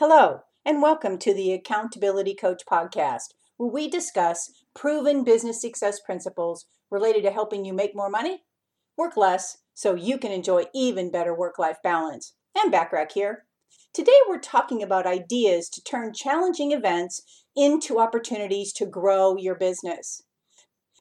Hello, and welcome to the Accountability Coach podcast, where we discuss proven business success principles related to helping you make more money, work less, so you can enjoy even better work life balance. Andy Bachrach here. Today, we're talking about ideas to turn challenging events into opportunities to grow your business.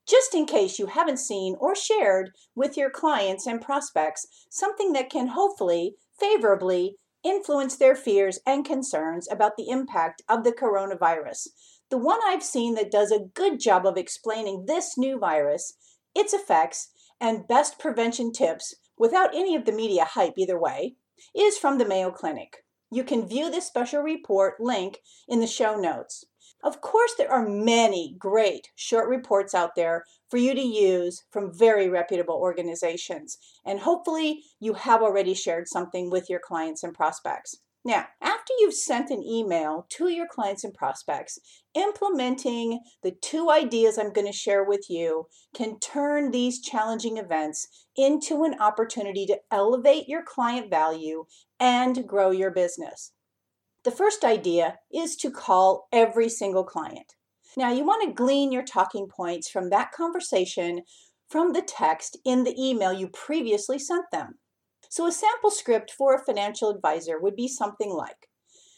Just in case you haven't seen or shared with your clients and prospects something that can hopefully favorably influence their fears and concerns about the impact of the coronavirus. The one I've seen that does a good job of explaining this new virus, its effects, and best prevention tips without any of the media hype either way, is from the Mayo Clinic. You can view this special report link in the show notes. Of course, there are many great short reports out there for you to use from very reputable organizations, and hopefully, you have already shared something with your clients and prospects. Now, after you've sent an email to your clients and prospects, implementing the two ideas I'm going to share with you can turn these challenging events into an opportunity to elevate your client value and grow your business. The first idea is to call every single client. Now, you want to glean your talking points from that conversation from the text in the email you previously sent them. So, a sample script for a financial advisor would be something like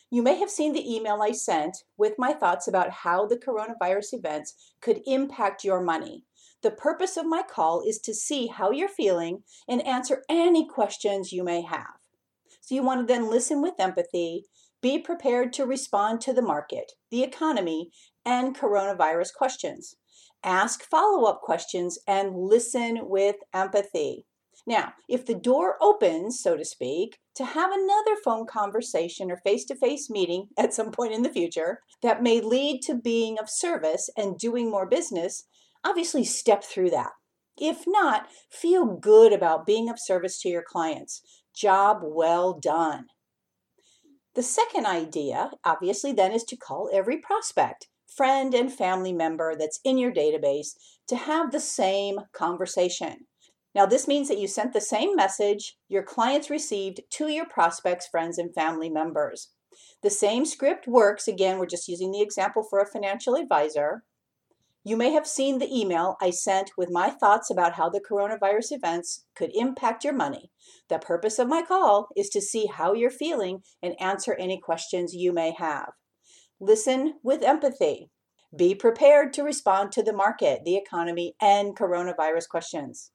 You may have seen the email I sent with my thoughts about how the coronavirus events could impact your money. The purpose of my call is to see how you're feeling and answer any questions you may have. So, you want to then listen with empathy be prepared to respond to the market, the economy, and coronavirus questions. Ask follow up questions and listen with empathy. Now, if the door opens, so to speak, to have another phone conversation or face to face meeting at some point in the future that may lead to being of service and doing more business, obviously step through that. If not, feel good about being of service to your clients. Job well done. The second idea, obviously, then is to call every prospect, friend, and family member that's in your database to have the same conversation. Now, this means that you sent the same message your clients received to your prospects, friends, and family members. The same script works. Again, we're just using the example for a financial advisor. You may have seen the email I sent with my thoughts about how the coronavirus events could impact your money. The purpose of my call is to see how you're feeling and answer any questions you may have. Listen with empathy. Be prepared to respond to the market, the economy, and coronavirus questions.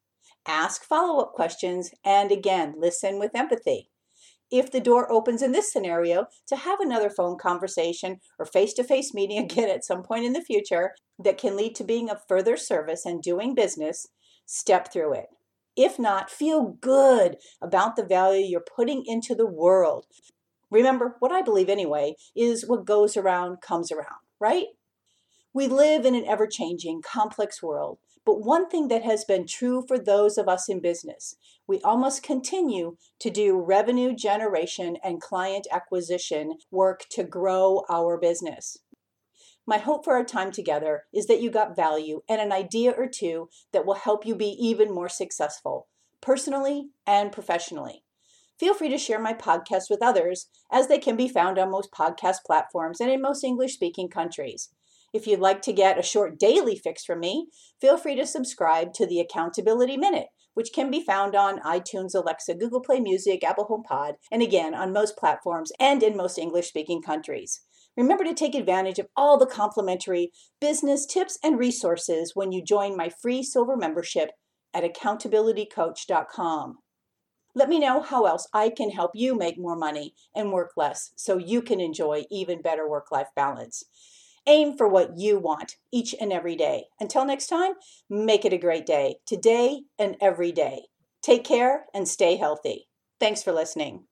Ask follow up questions and again, listen with empathy if the door opens in this scenario to have another phone conversation or face to face meeting again at some point in the future that can lead to being of further service and doing business, step through it. If not, feel good about the value you're putting into the world. Remember, what I believe anyway is what goes around comes around, right? We live in an ever changing, complex world but one thing that has been true for those of us in business, we almost continue to do revenue generation and client acquisition work to grow our business. My hope for our time together is that you got value and an idea or two that will help you be even more successful, personally and professionally. Feel free to share my podcast with others, as they can be found on most podcast platforms and in most English speaking countries. If you'd like to get a short daily fix from me, feel free to subscribe to the Accountability Minute, which can be found on iTunes, Alexa, Google Play Music, Apple HomePod, and again on most platforms and in most English speaking countries. Remember to take advantage of all the complimentary business tips and resources when you join my free silver membership at accountabilitycoach.com. Let me know how else I can help you make more money and work less so you can enjoy even better work life balance. Aim for what you want each and every day. Until next time, make it a great day, today and every day. Take care and stay healthy. Thanks for listening.